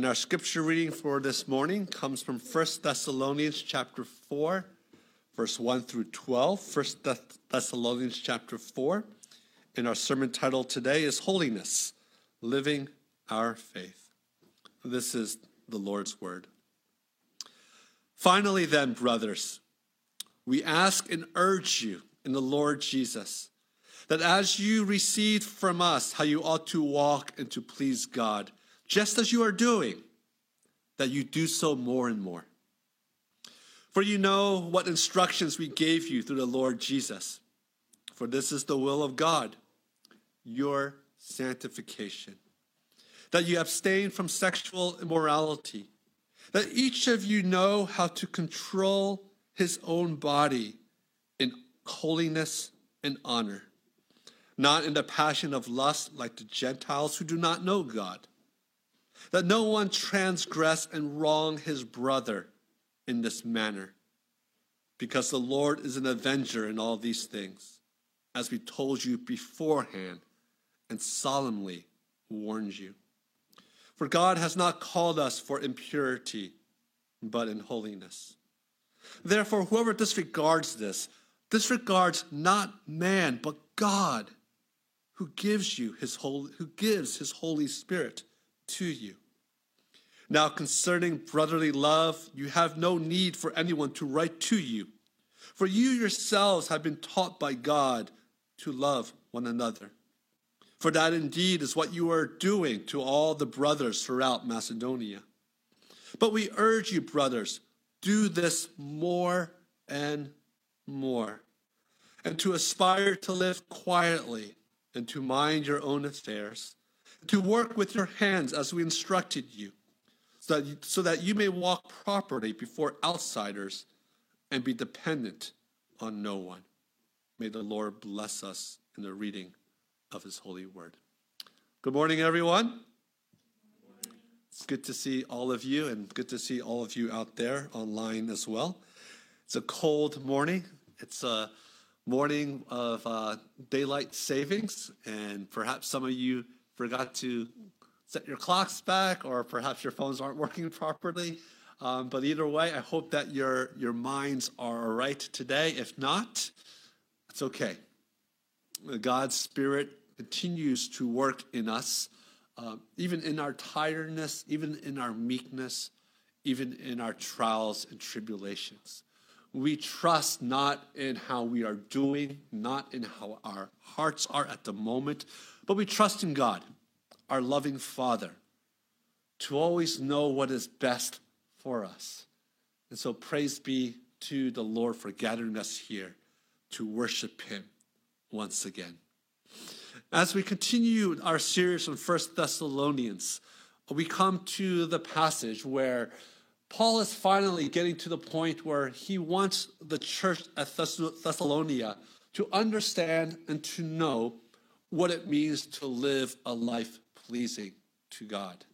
And our scripture reading for this morning comes from 1 Thessalonians chapter 4, verse 1 through 12. 1 Thessalonians chapter 4. And our sermon title today is Holiness, Living Our Faith. This is the Lord's word. Finally, then, brothers, we ask and urge you in the Lord Jesus that as you received from us how you ought to walk and to please God, just as you are doing, that you do so more and more. For you know what instructions we gave you through the Lord Jesus. For this is the will of God, your sanctification, that you abstain from sexual immorality that each of you know how to control his own body in holiness and honor, not in the passion of lust like the Gentiles who do not know God. That no one transgress and wrong his brother in this manner, because the Lord is an avenger in all these things, as we told you beforehand and solemnly warned you. For God has not called us for impurity, but in holiness. Therefore, whoever disregards this, disregards not man, but God, who gives you his holy, who gives his Holy Spirit to you. Now, concerning brotherly love, you have no need for anyone to write to you, for you yourselves have been taught by God to love one another. For that indeed is what you are doing to all the brothers throughout Macedonia. But we urge you, brothers, do this more and more, and to aspire to live quietly and to mind your own affairs, to work with your hands as we instructed you, so that you, so that you may walk properly before outsiders and be dependent on no one. May the Lord bless us in the reading of his holy word. Good morning, everyone. It's good to see all of you and good to see all of you out there online as well. It's a cold morning. It's a morning of uh, daylight savings, and perhaps some of you forgot to set your clocks back, or perhaps your phones aren't working properly. Um, but either way, I hope that your, your minds are all right today. If not, it's okay. God's Spirit continues to work in us, uh, even in our tiredness, even in our meekness, even in our trials and tribulations. We trust not in how we are doing, not in how our hearts are at the moment, but we trust in God, our loving Father, to always know what is best for us. And so, praise be to the Lord for gathering us here to worship Him once again. As we continue our series on First Thessalonians, we come to the passage where Paul is finally getting to the point where he wants the church at Thessalonica to understand and to know what it means to live a life pleasing to God.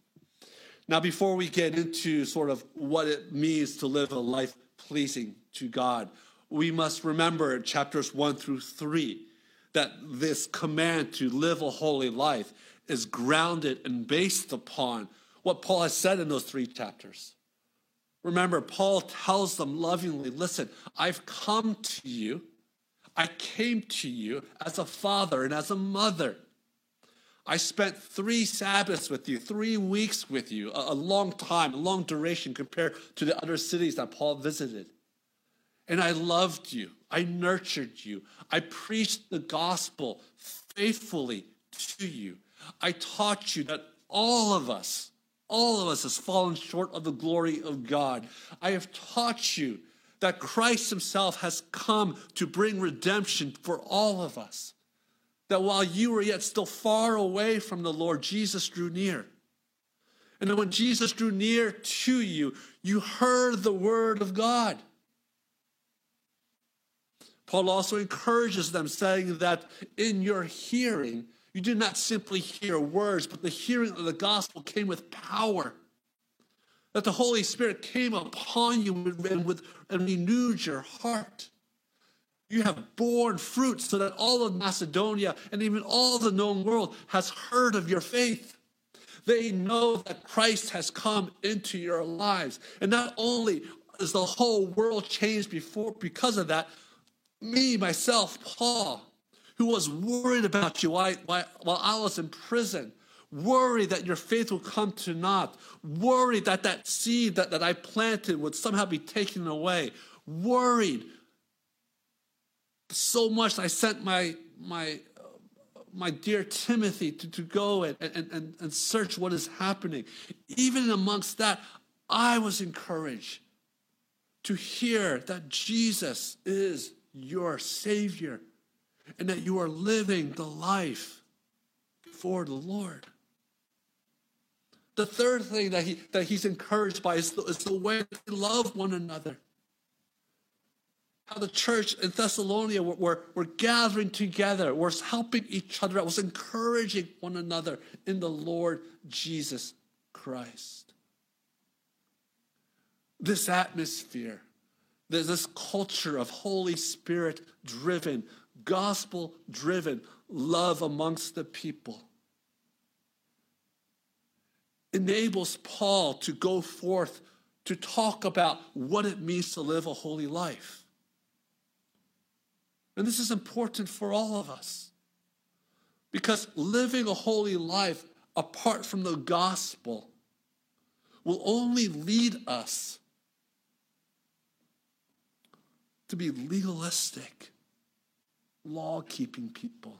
Now, before we get into sort of what it means to live a life pleasing to God, we must remember chapters one through three that this command to live a holy life is grounded and based upon what Paul has said in those three chapters. Remember, Paul tells them lovingly listen, I've come to you. I came to you as a father and as a mother. I spent three Sabbaths with you, three weeks with you, a, long time, a long duration compared to the other cities that Paul visited. And I loved you. I nurtured you. I preached the gospel faithfully to you. I taught you that all of us, all of us has fallen short of the glory of God. I have taught you that Christ himself has come to bring redemption for all of us. That while you were yet still far away from the Lord, Jesus drew near. And when Jesus drew near to you, you heard the word of God. Paul also encourages them, saying that in your hearing, you did not simply hear words, but the hearing of the gospel came with power. That the Holy Spirit came upon you and, with, and renewed your heart. You have borne fruit so that all of Macedonia and even all the known world has heard of your faith. They know that Christ has come into your lives. And not only is the whole world changed before because of that, me, myself, Paul, who was worried about you while, while I was in prison, worried that your faith would come to naught, worried that that seed that, that I planted would somehow be taken away, worried so much I sent my, my, uh, my dear Timothy to, to go and, and, and, and search what is happening. Even amongst that, I was encouraged to hear that Jesus is your Savior and that you are living the life for the Lord. The third thing that, he, that he's encouraged by is the, is the way they love one another. How the church in Thessalonica were, were, were gathering together, was helping each other out, was encouraging one another in the Lord Jesus Christ. This atmosphere, there's this culture of Holy Spirit driven, gospel driven love amongst the people enables Paul to go forth to talk about what it means to live a holy life. And this is important for all of us because living a holy life apart from the gospel will only lead us to be legalistic, law keeping people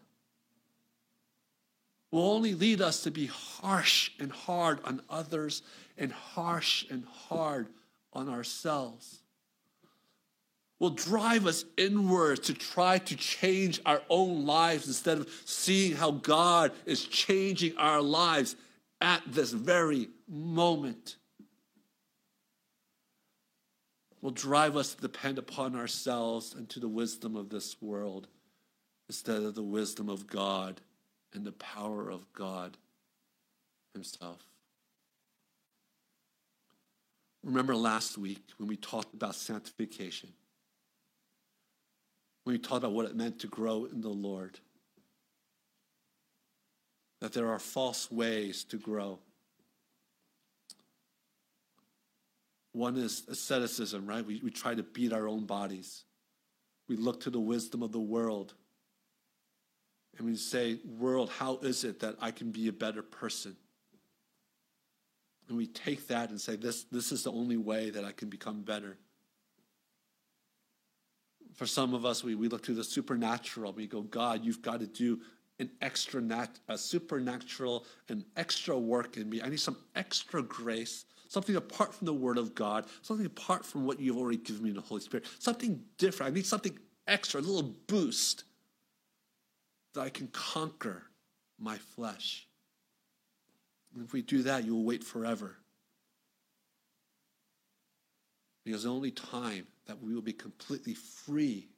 will only lead us to be harsh and hard on others and harsh and hard on ourselves. Will drive us inward to try to change our own lives instead of seeing how God is changing our lives at this very moment. Will drive us to depend upon ourselves and to the wisdom of this world instead of the wisdom of God and the power of God Himself. Remember last week when we talked about sanctification, when we talked about what it meant to grow in the Lord, that there are false ways to grow. One is asceticism, right? We, we try to beat our own bodies. We look to the wisdom of the world and we say, World, how is it that I can be a better person? And we take that and say, This, this is the only way that I can become better. For some of us, we, we look to the supernatural. We go, God, you've got to do an extra, nat- a supernatural, an extra work in me. I need some extra grace, something apart from the Word of God, something apart from what you've already given me in the Holy Spirit, something different. I need something extra, a little boost that I can conquer my flesh. And if we do that, you will wait forever. Because the only time that we will be completely free,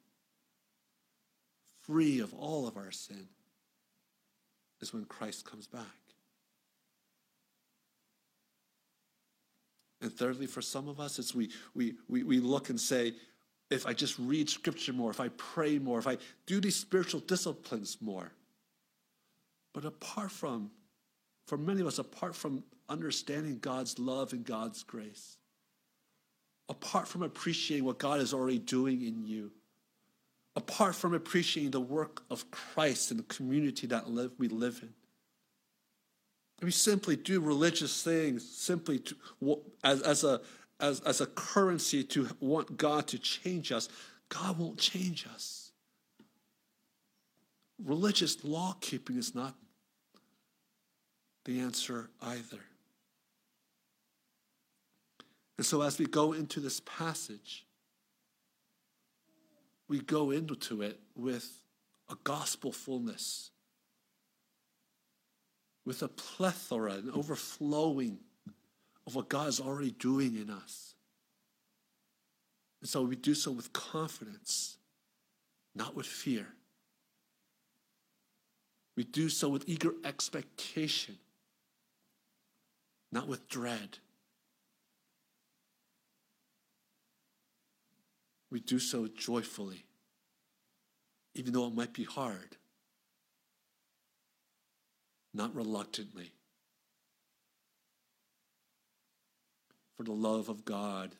free of all of our sin, is when Christ comes back. And thirdly, for some of us, it's we, we, we, we look and say, if I just read scripture more, if I pray more, if I do these spiritual disciplines more. But apart from, for many of us, apart from understanding God's love and God's grace, apart from appreciating what God is already doing in you, apart from appreciating the work of Christ in the community that live, we live in, we simply do religious things simply to, as, as, a, as, as a currency to want God to change us, God won't change us. Religious law keeping is not the answer either. And so, as we go into this passage, we go into it with a gospel fullness, with a plethora, an overflowing of what God is already doing in us. And so we do so with confidence, not with fear. We do so with eager expectation, not with dread. We do so joyfully, even though it might be hard, not reluctantly for the love of God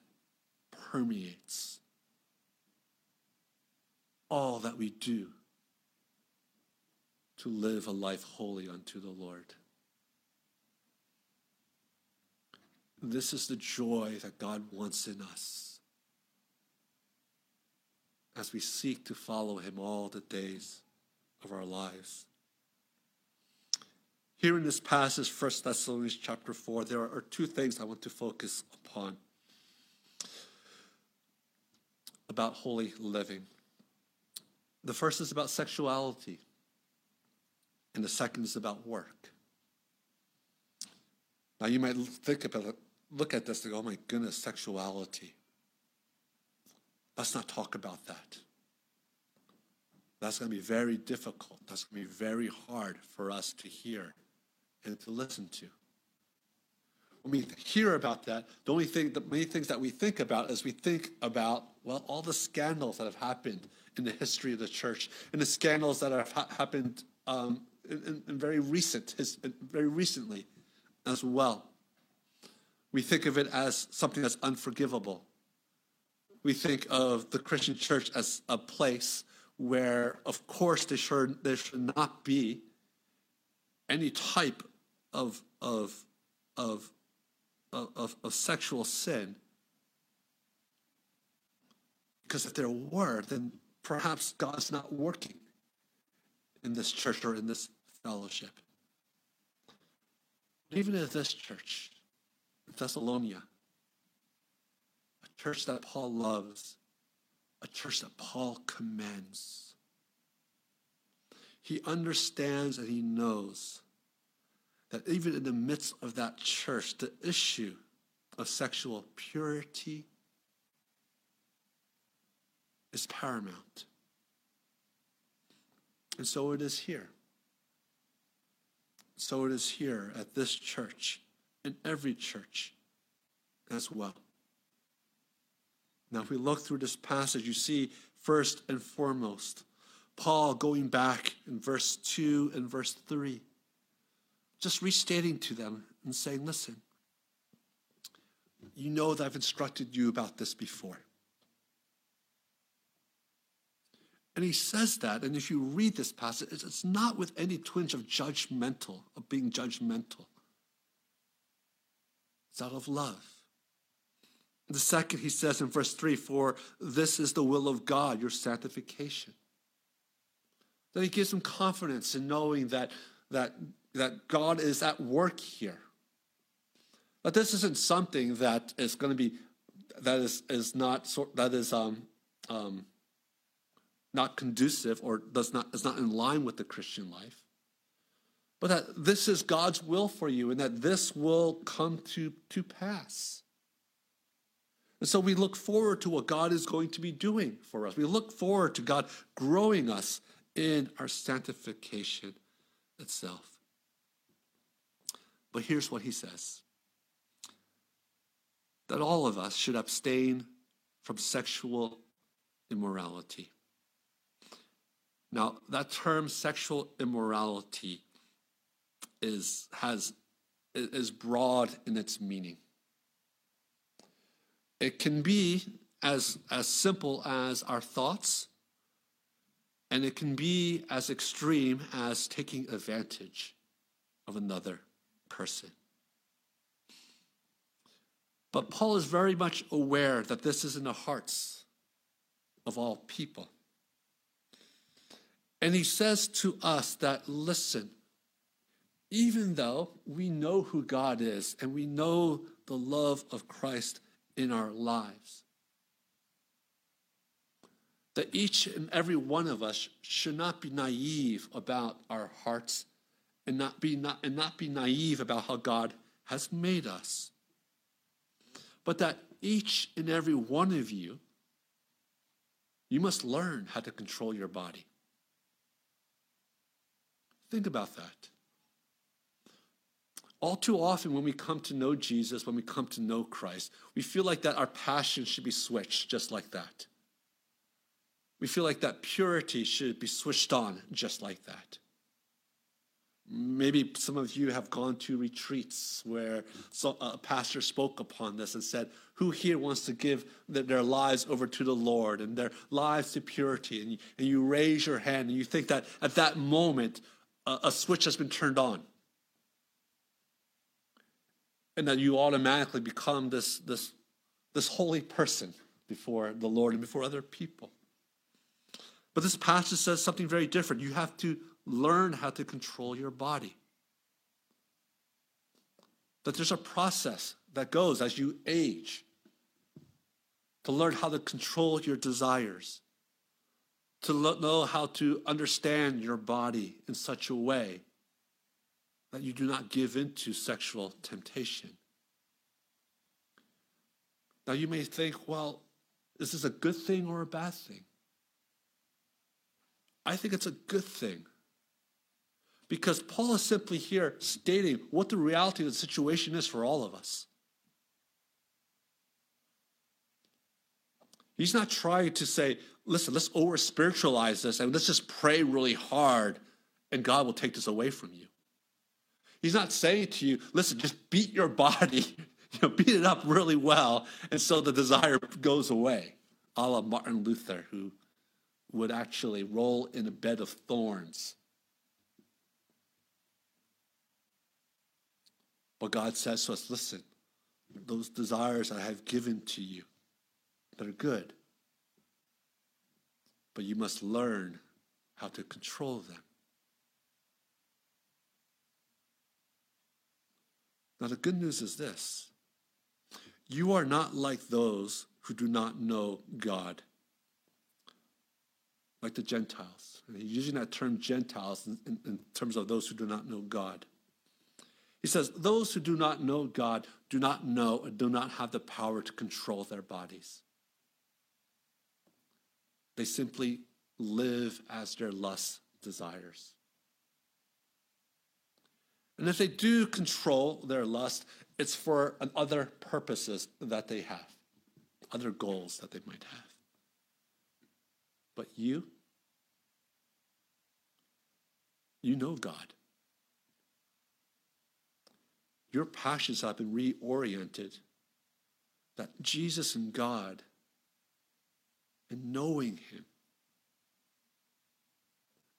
permeates all that we do to live a life holy unto the Lord. This is the joy that God wants in us as we seek to follow Him all the days of our lives. Here in this passage, 1 Thessalonians chapter 4, there are two things I want to focus upon about holy living. The first is about sexuality, and the second is about work. Now, you might think about it, look at this and go, oh my goodness, sexuality. Let's not talk about that. That's going to be very difficult. That's going to be very hard for us to hear and to listen to. When we hear about that, the only thing, the many things that we think about is we think about, well, all the scandals that have happened in the history of the church and the scandals that have ha- happened um, in, in, very recent, his, very recently as well. We think of it as something that's unforgivable. We think of the Christian church as a place where, of course, there should, there should not be any type of, of, of, of, of sexual sin. Because if there were, then perhaps God's not working in this church or in this fellowship. Even in this church, Thessalonia, a church that Paul loves, a church that Paul commends. He understands and he knows that even in the midst of that church, the issue of sexual purity is paramount. And so it is here. So it is here at this church, in every church as well. Now, if we look through this passage, you see first and foremost, Paul going back in verse 2 and verse 3, just restating to them and saying, Listen, you know that I've instructed you about this before. And he says that, and if you read this passage, it's not with any twinge of judgmental, of being judgmental. It's out of love. The second, he says in verse 3 For this is the will of God, your sanctification. Then he gives them confidence in knowing that, that, that God is at work here. But this isn't something that is going to be, that is, is not, that is um, um, not conducive or does not, is not in line with the Christian life. But that this is God's will for you and that this will come to, to pass. And so we look forward to what God is going to be doing for us. We look forward to God growing us in our sanctification itself. But here's what he says that all of us should abstain from sexual immorality. Now, that term sexual immorality is, has, is broad in its meaning. It can be as, as simple as our thoughts, and it can be as extreme as taking advantage of another person. But Paul is very much aware that this is in the hearts of all people. And he says to us that, listen, even though we know who God is and we know the love of Christ in our lives. That each and every one of us should not be naive about our hearts and not be not, and not be naive about how God has made us. But that each and every one of you, you must learn how to control your body. Think about that. All too often, when we come to know Jesus, when we come to know Christ, we feel like that our passion should be switched just like that. We feel like that purity should be switched on just like that. Maybe some of you have gone to retreats where a pastor spoke upon this and said, Who here wants to give their lives over to the Lord and their lives to purity? And you, and you raise your hand and you think that at that moment, a, a switch has been turned on. And that you automatically become this, this, this holy person before the Lord and before other people. But this passage says something very different. You have to learn how to control your body. That there's a process that goes as you age to learn how to control your desires, to know how to understand your body in such a way that you do not give into sexual temptation. Now, you may think, well, is this a good thing or a bad thing? I think it's a good thing because Paul is simply here stating what the reality of the situation is for all of us. He's not trying to say, listen, let's over spiritualize this and let's just pray really hard and God will take this away from you. He's not saying to you, listen, just beat your body, you know, beat it up really well, and so the desire goes away, a la Martin Luther, who would actually roll in a bed of thorns But God says to us, listen, those desires I have given to you, they're good. But you must learn how to control them. Now, the good news is this you are not like those who do not know God, like the Gentiles. And he's using that term Gentiles in, in, in terms of those who do not know God. He says, Those who do not know God do not know and do not have the power to control their bodies. They simply live as their lust desires. And if they do control their lust, it's for other purposes that they have, other goals that they might have. But you, you know God. Your passions have been reoriented. That Jesus and God and knowing Him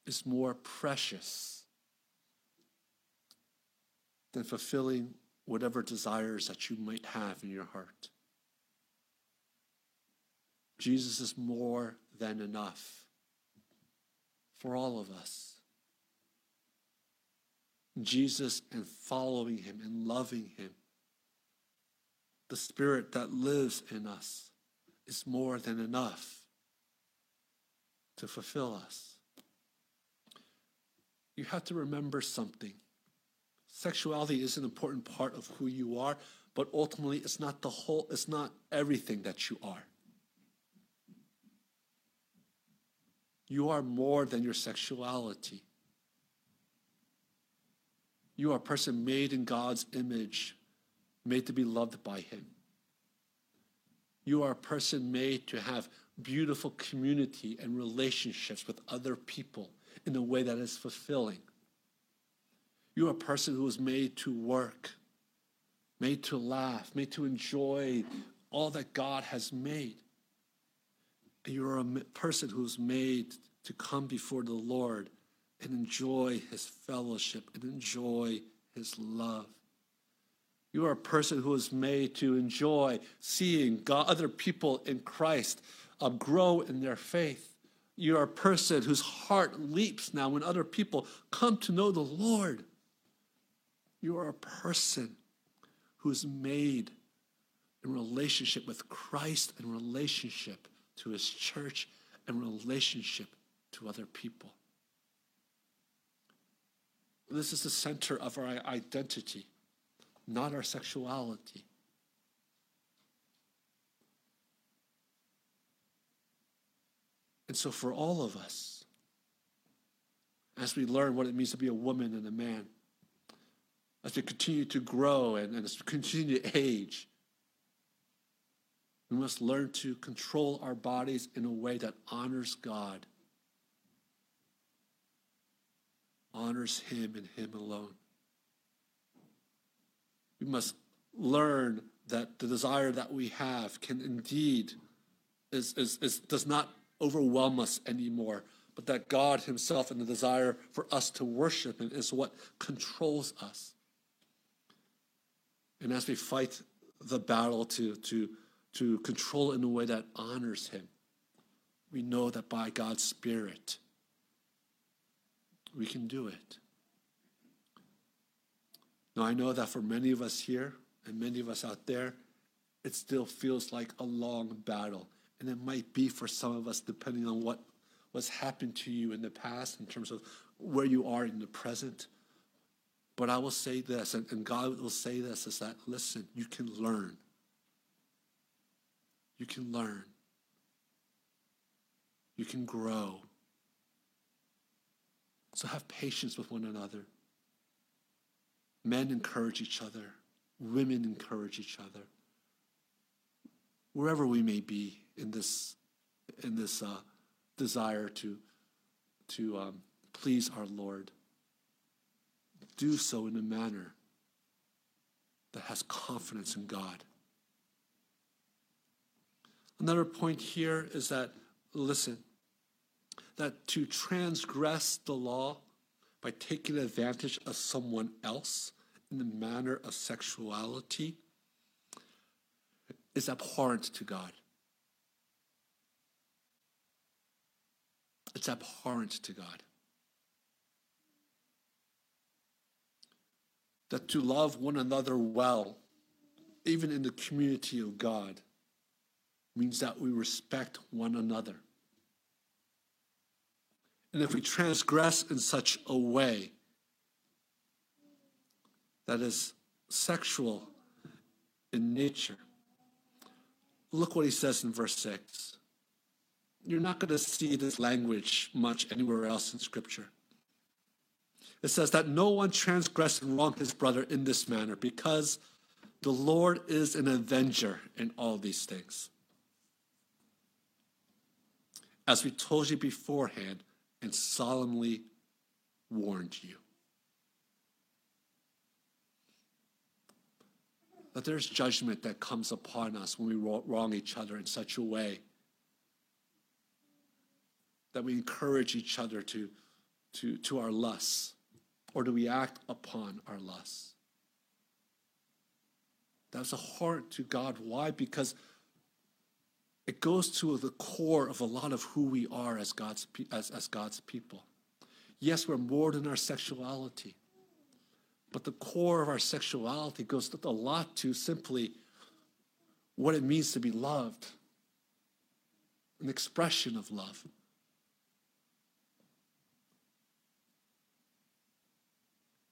is more precious than fulfilling whatever desires that you might have in your heart. Jesus is more than enough for all of us. Jesus and following him and loving him. The spirit that lives in us is more than enough to fulfill us. You have to remember something. Sexuality is an important part of who you are, but ultimately it's not the whole, it's not everything that you are. You are more than your sexuality. You are a person made in God's image, made to be loved by Him. You are a person made to have beautiful community and relationships with other people in a way that is fulfilling. You are a person who is made to work, made to laugh, made to enjoy all that God has made. And you're a person who's made to come before the Lord and enjoy his fellowship and enjoy his love. You are a person who is made to enjoy seeing God, other people in Christ uh, grow in their faith. You are a person whose heart leaps now when other people come to know the Lord. You are a person who is made in relationship with Christ and relationship to his church and relationship to other people. This is the center of our identity, not our sexuality. And so, for all of us, as we learn what it means to be a woman and a man, as we continue to grow and, and as we continue to age, we must learn to control our bodies in a way that honors God honors him and him alone. We must learn that the desire that we have can indeed is, is, is does not overwhelm us anymore, but that God Himself and the desire for us to worship Him is what controls us. And as we fight the battle to, to, to control in a way that honors Him, we know that by God's Spirit, we can do it. Now, I know that for many of us here and many of us out there, it still feels like a long battle. And it might be for some of us, depending on what was happened to you in the past in terms of where you are in the present. But I will say this, and, and God will say this, is that, listen, you can learn. You can learn. You can grow. So have patience with one another. Men encourage each other, women encourage each other. Wherever we may be in this, in this uh, desire to, to um, please our Lord, do so in a manner that has confidence in God. Another point here is that, listen, that to transgress the law by taking advantage of someone else in the manner of sexuality is abhorrent to God. It's abhorrent to God. That to love one another well, even in the community of God, means that we respect one another. And if we transgress in such a way that is sexual in nature, look what he says in verse 6. You're not going to see this language much anywhere else in Scripture. It says that no one transgress and wrong his brother in this manner because the Lord is an avenger in all these things. As we told you beforehand, and solemnly warned you. That there's judgment that comes upon us when we wrong each other in such a way that we encourage each other to, to, to our lusts, or do we act upon our lusts? That's a heart to God. Why? Because it goes to the core of a lot of who we are as God's, as, as God's people. Yes, we're more than our sexuality, but the core of our sexuality goes a lot to simply what it means to be loved, an expression of love.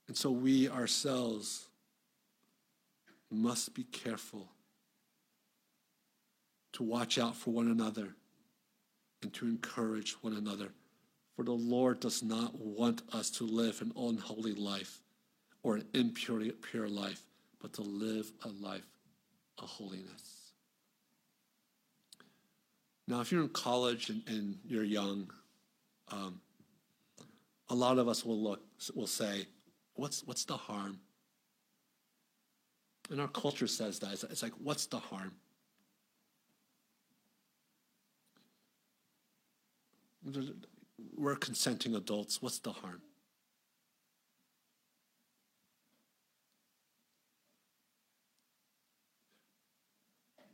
And so we ourselves must be careful to watch out for one another and to encourage one another. For the Lord does not want us to live an unholy life or an impure pure life, but to live a life of holiness. Now, if you're in college and, and you're young, um, a lot of us will look will say, "What's what's the harm?" And our culture says that it's like, "What's the harm?" We're consenting adults. What's the harm?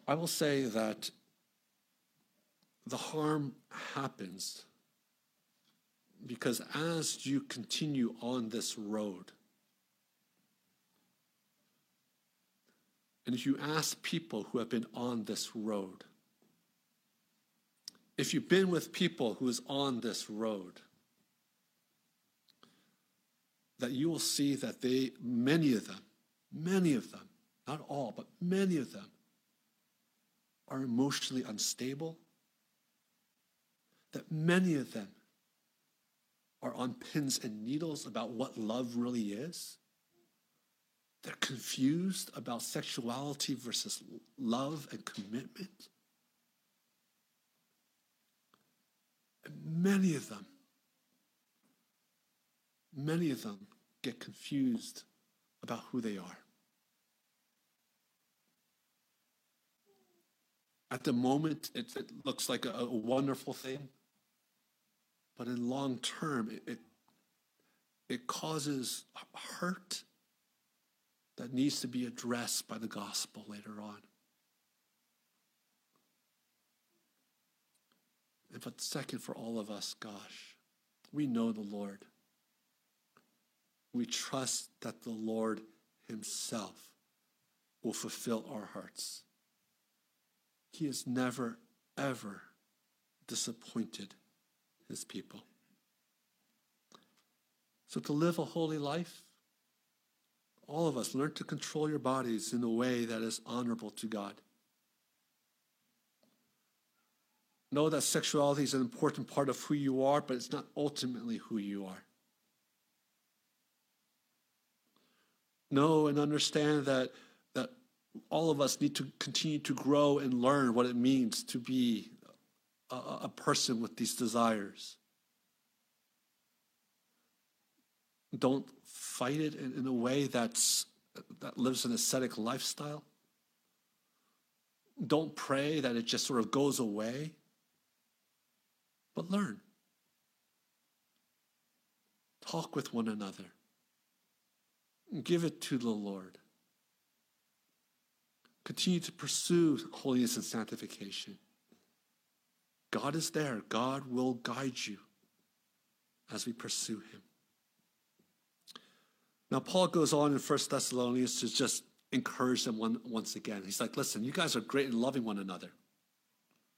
I will say that the harm happens because as you continue on this road, and if you ask people who have been on this road, if you've been with people who is on this road, that you will see that they, many of them, many of them, not all, but many of them, are emotionally unstable, that many of them are on pins and needles about what love really is. They're confused about sexuality versus love and commitment. Many of them, many of them get confused about who they are. At the moment, it, it looks like a, a, wonderful thing, but in long term, it, it, it causes hurt that needs to be addressed by the gospel later on. But second, for all of us, gosh, we know the Lord. We trust that the Lord Himself will fulfill our hearts. He has never, ever disappointed His people. So, to live a holy life, all of us learn to control your bodies in a way that is honorable to God. Know that sexuality is an important part of who you are, but it's not ultimately who you are. Know and understand that, that all of us need to continue to grow and learn what it means to be a, a person with these desires. Don't fight it in, in a way that's, that lives an ascetic lifestyle. Don't pray that it just sort of goes away, but learn. Talk with one another. Give it to the Lord. Continue to pursue holiness and sanctification. God is there. God will guide you as we pursue Him. Now, Paul goes on in 1 Thessalonians to just encourage them one, once again. He's like, listen, you guys are great in loving one another,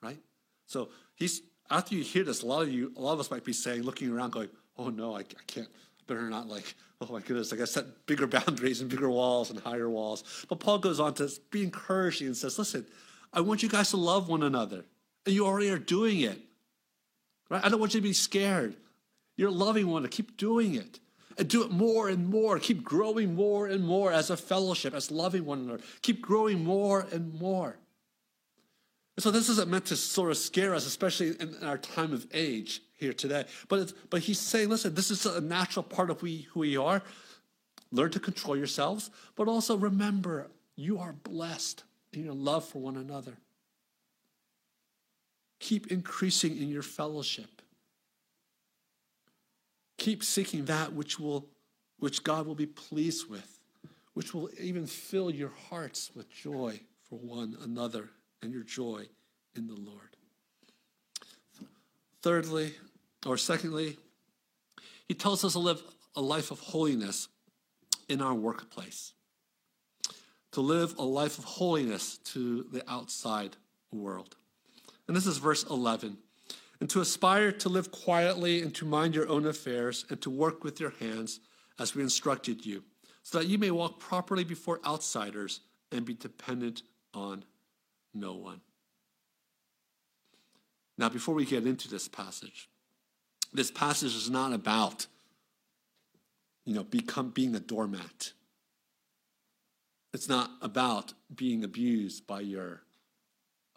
right? So he's after you hear this, a lot of you, a lot of us might be saying, looking around, going, "Oh no, I, I can't. Better not like. Oh my goodness, like I set bigger boundaries and bigger walls and higher walls." But Paul goes on to be encouraging and says, "Listen, I want you guys to love one another, and you already are doing it. Right? I don't want you to be scared. You're loving one another. Keep doing it." and do it more and more. Keep growing more and more as a fellowship, as loving one another. Keep growing more and more. So this isn't meant to sort of scare us, especially in our time of age here today. But, but he's saying, listen, this is a natural part of we, who we are. Learn to control yourselves, but also remember you are blessed in your love for one another. Keep increasing in your fellowship. Keep seeking that which will which God will be pleased with, which will even fill your hearts with joy for one another and your joy in the Lord. Thirdly, or secondly, he tells us to live a life of holiness in our workplace. To live a life of holiness to the outside world. And this is verse 11. And to aspire to live quietly and to mind your own affairs and to work with your hands as we instructed you, so that you may walk properly before outsiders and be dependent on no one. Now, before we get into this passage, this passage is not about, you know, become being a doormat. It's not about being abused by your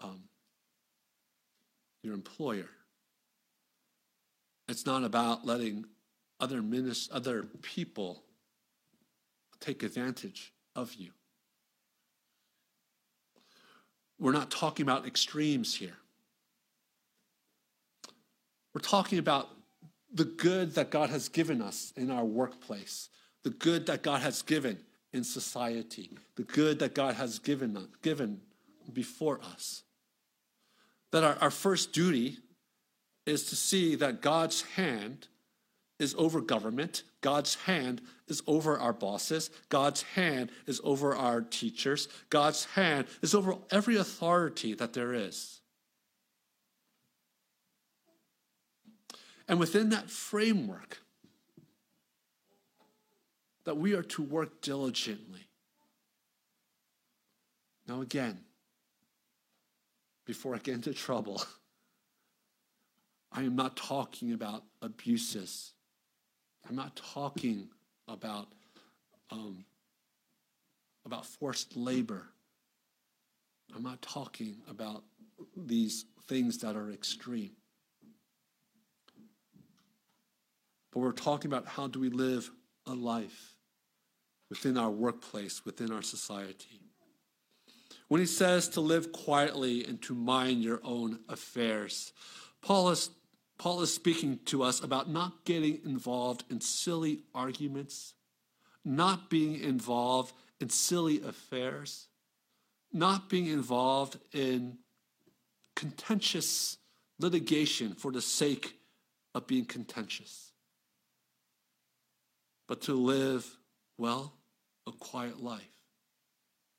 um, your employer. It's not about letting other minis- other people take advantage of you. We're not talking about extremes here. We're talking about the good that God has given us in our workplace, the good that God has given in society, the good that God has given, given before us. That our, our first duty is to see that God's hand is over government, God's hand is over our bosses, God's hand is over our teachers, God's hand is over every authority that there is. And within that framework, that we are to work diligently. Now, again, before I get into trouble, I am not talking about abuses. I'm not talking about, um, about forced labor. I'm not talking about these things that are extreme. but we're talking about how do we live a life within our workplace, within our society. When he says to live quietly and to mind your own affairs, Paul is, Paul is speaking to us about not getting involved in silly arguments, not being involved in silly affairs, not being involved in contentious litigation for the sake of being contentious, but to live, well, a quiet life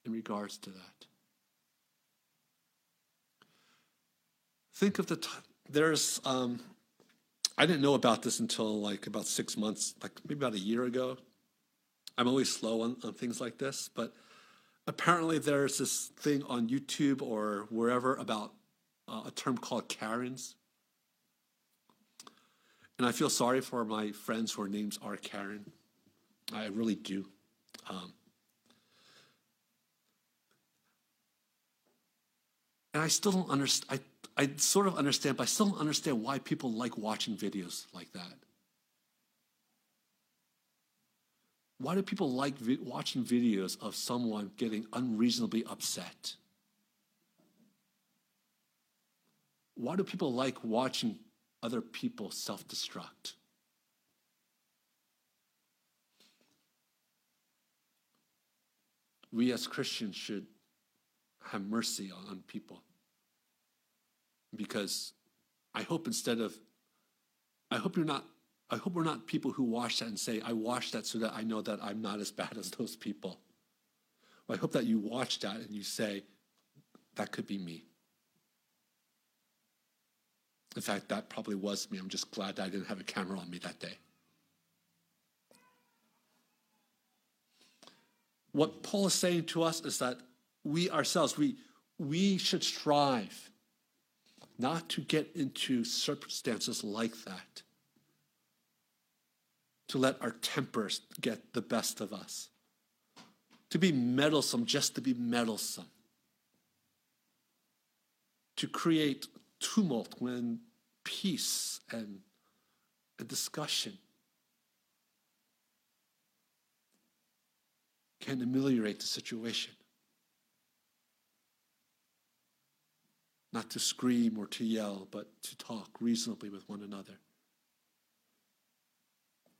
in regards to that. Think of the there's, um, I didn't know about this until like about six months, like maybe about a year ago. I'm always slow on, on things like this, but apparently there's this thing on YouTube or wherever about uh, a term called Karens. And I feel sorry for my friends whose names are Karen. I really do. Um, and I still don't understand. I, sort of understand, but I still don't understand why people like watching videos like that. Why do people like vi- watching videos of someone getting unreasonably upset? Why do people like watching other people self destruct? We as Christians should have mercy on people. Because I hope instead of, I hope you're not, I hope we're not people who watch that and say, I watched that so that I know that I'm not as bad as those people. I hope that you watch that and you say, that could be me. In fact, that probably was me. I'm just glad that I didn't have a camera on me that day. What Paul is saying to us is that we ourselves, we, we should strive not to get into circumstances like that, to let our tempers get the best of us, to be meddlesome just to be meddlesome, to create tumult when peace and a discussion can ameliorate the situation. Not to scream or to yell, but to talk reasonably with one another.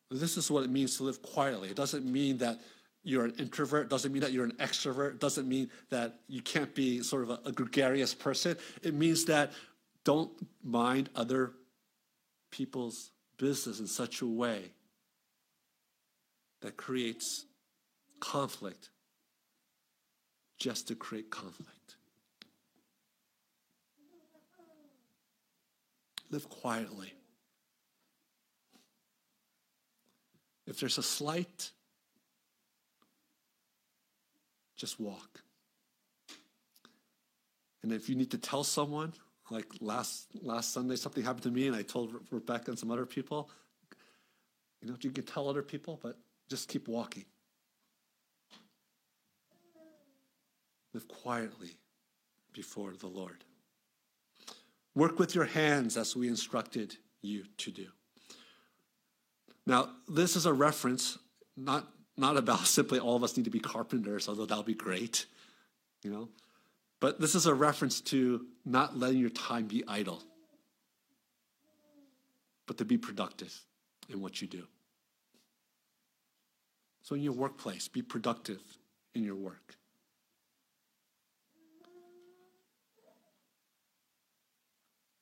This is what it means to live quietly. It doesn't mean that you're an introvert, it doesn't mean that you're an extrovert, it doesn't mean that you can't be sort of a, a gregarious person. It means that don't mind other people's business in such a way that creates conflict just to create conflict. Live quietly. If there's a slight, just walk. And if you need to tell someone, like last last Sunday, something happened to me, and I told Rebecca and some other people. You know, you can tell other people, but just keep walking. Live quietly before the Lord. Work with your hands as we instructed you to do. Now, this is a reference, not, not about simply all of us need to be carpenters, although that'll be great, you know. But this is a reference to not letting your time be idle, but to be productive in what you do. So, in your workplace, be productive in your work.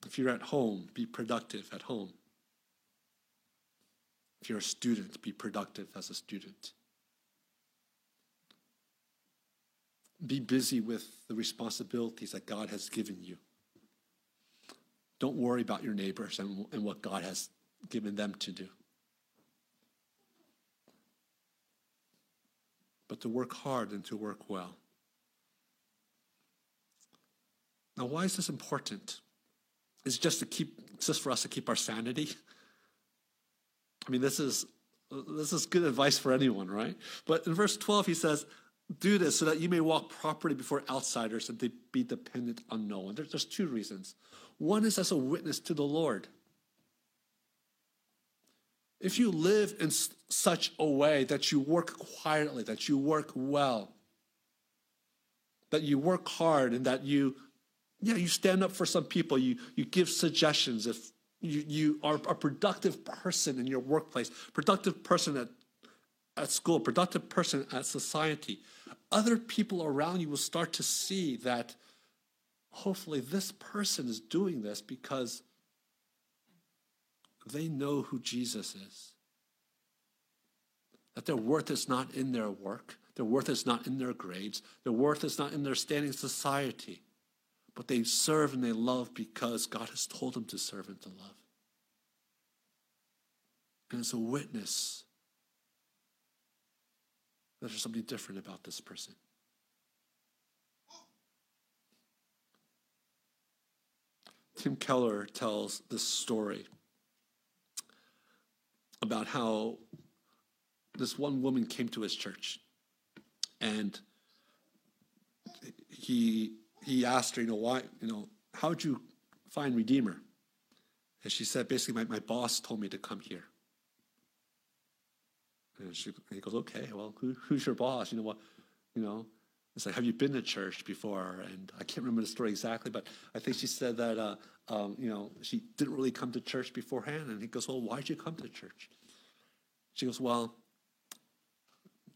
If you're at home, be productive at home. If you're a student, be productive as a student. Be busy with the responsibilities that God has given you. Don't worry about your neighbors and, and what God has given them to do. But to work hard and to work well. Now, why is this important? Is just to keep just for us to keep our sanity? I mean, this is this is good advice for anyone, right? But in verse 12, he says, do this so that you may walk properly before outsiders and to be dependent on no one. There's two reasons. One is as a witness to the Lord. if you live in such a way that you work quietly, that you work well, that you work hard, and that you, yeah, you stand up for some people, you, you give suggestions, if you, you are a productive person in your workplace, productive person at, at school, productive person at society, other people around you will start to see that hopefully this person is doing this because they know who Jesus is. That their worth is not in their work, their worth is not in their grades, their worth is not in their standing in society, but they serve and they love because God has told them to serve and to love. And it's a witness that there's something different about this person. Tim Keller tells this story about how this one woman came to his church and he he asked her, you know, why, you know, how'd you find Redeemer? And she said, basically, my, my boss told me to come here. And, she, he goes, okay, well, who, who's your boss? You know what, you know, it's like, have you been to church before? And I can't remember the story exactly, but I think she said that, uh, um, you know, she didn't really come to church beforehand. And he goes, well, why'd you come to church? She goes, well,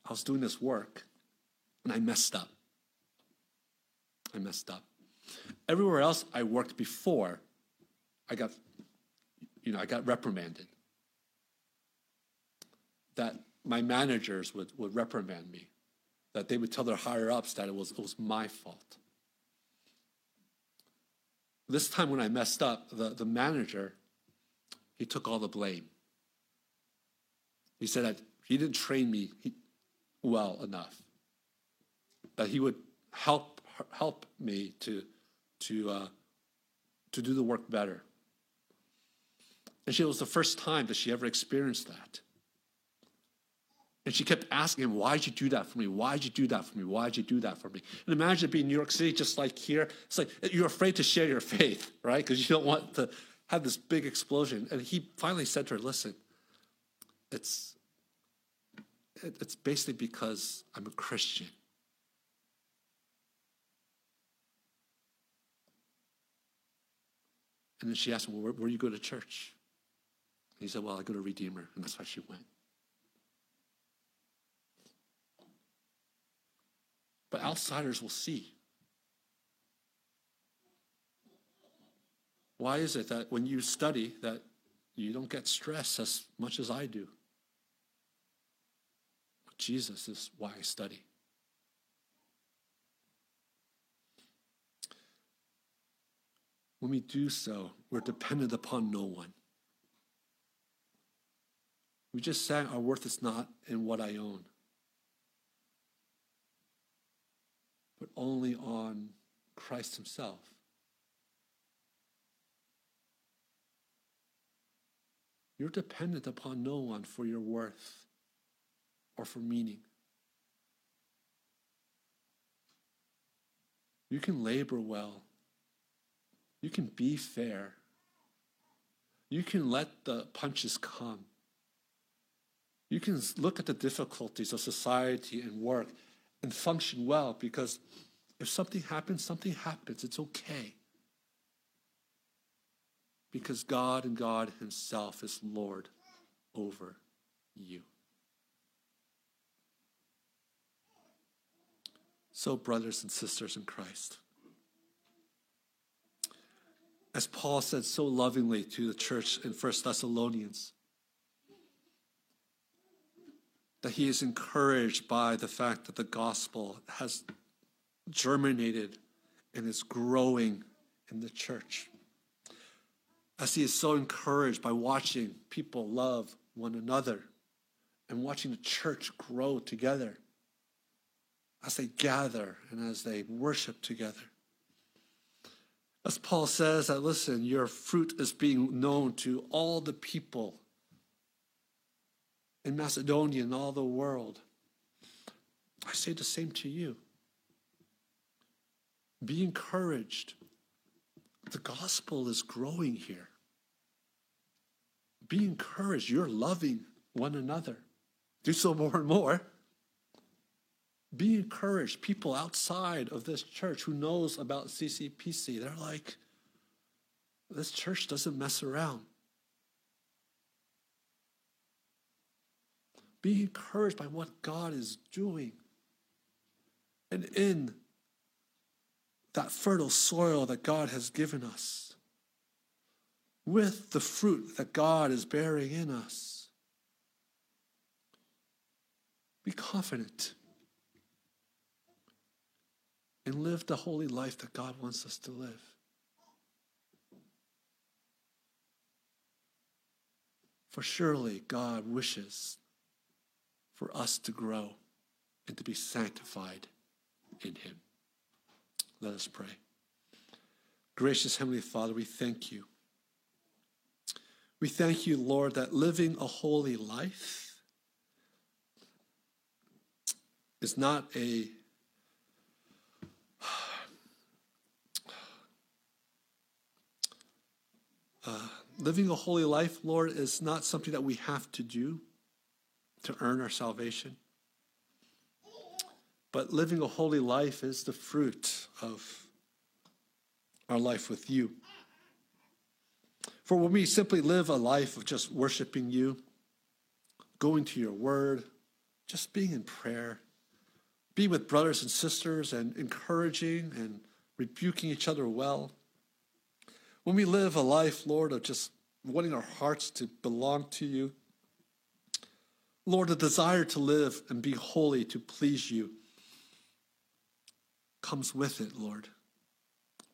I was doing this work and I messed up. I messed up. Everywhere else I worked before, I got, you know, I got reprimanded. That my managers would, would reprimand me, that they would tell their higher ups that it was, it was my fault. This time when I messed up, the, the manager, he took all the blame. He said that he didn't train me well enough, that he would help help me to to uh, to do the work better. And she was the first time that she ever experienced that. And she kept asking him, Why'd you do that for me? Why'd you do that for me? Why'd you do that for me? And imagine it being in New York City, just like here. It's like you're afraid to share your faith, right? Because you don't want to have this big explosion. And he finally said to her, Listen, it's, it's basically because I'm a Christian. And then she asked him, well, where, where do you go to church? And he said, Well, I go to Redeemer. And that's why she went. But outsiders will see. Why is it that when you study that you don't get stressed as much as I do? Jesus is why I study. When we do so, we're dependent upon no one. We just sang, Our worth is not in what I own, but only on Christ Himself. You're dependent upon no one for your worth or for meaning. You can labor well. You can be fair. You can let the punches come. You can look at the difficulties of society and work and function well because if something happens, something happens. It's okay. Because God and God Himself is Lord over you. So, brothers and sisters in Christ, as Paul said so lovingly to the church in First Thessalonians, that he is encouraged by the fact that the gospel has germinated and is growing in the church. As he is so encouraged by watching people love one another and watching the church grow together as they gather and as they worship together. As Paul says, that listen, your fruit is being known to all the people in Macedonia and all the world. I say the same to you. Be encouraged. The gospel is growing here. be encouraged. You're loving one another. Do so more and more. Be encouraged. People outside of this church who knows about CCPC, they're like, this church doesn't mess around. Be encouraged by what God is doing. And in that fertile soil that God has given us, with the fruit that God is bearing in us, be confident and live the holy life that God wants us to live. For surely God wishes for us to grow and to be sanctified in Him. Let us pray. Gracious Heavenly Father, we thank you. We thank you, Lord, that living a holy life is not a uh, living a holy life, Lord, is not something that we have to do to earn our salvation. But living a holy life is the fruit of our life with you. For when we simply live a life of just worshiping you, going to your word, just being in prayer, being with brothers and sisters and encouraging and rebuking each other well, when we live a life, Lord, of just wanting our hearts to belong to you, Lord, the desire to live and be holy, to please you, comes with it, Lord.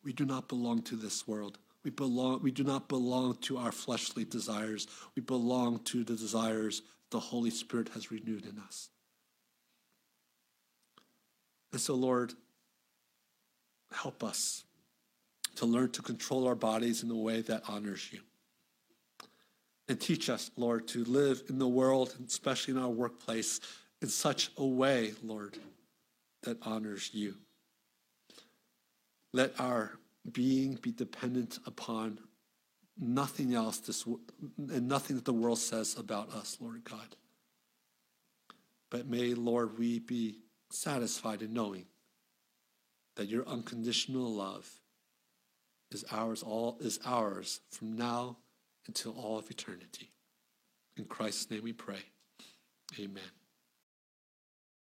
We do not belong to this world. We belong we do not belong to our fleshly desires. We belong to the desires the Holy Spirit has renewed in us. And so, Lord, help us to learn to control our bodies in a way that honors you. And teach us, Lord, to live in the world, especially in our workplace, in such a way, Lord, that honors you. Let our being be dependent upon nothing else this, and nothing that the world says about us, Lord God. But may, Lord, we be satisfied in knowing that your unconditional love is ours all is ours from now until all of eternity. In Christ's name we pray. Amen.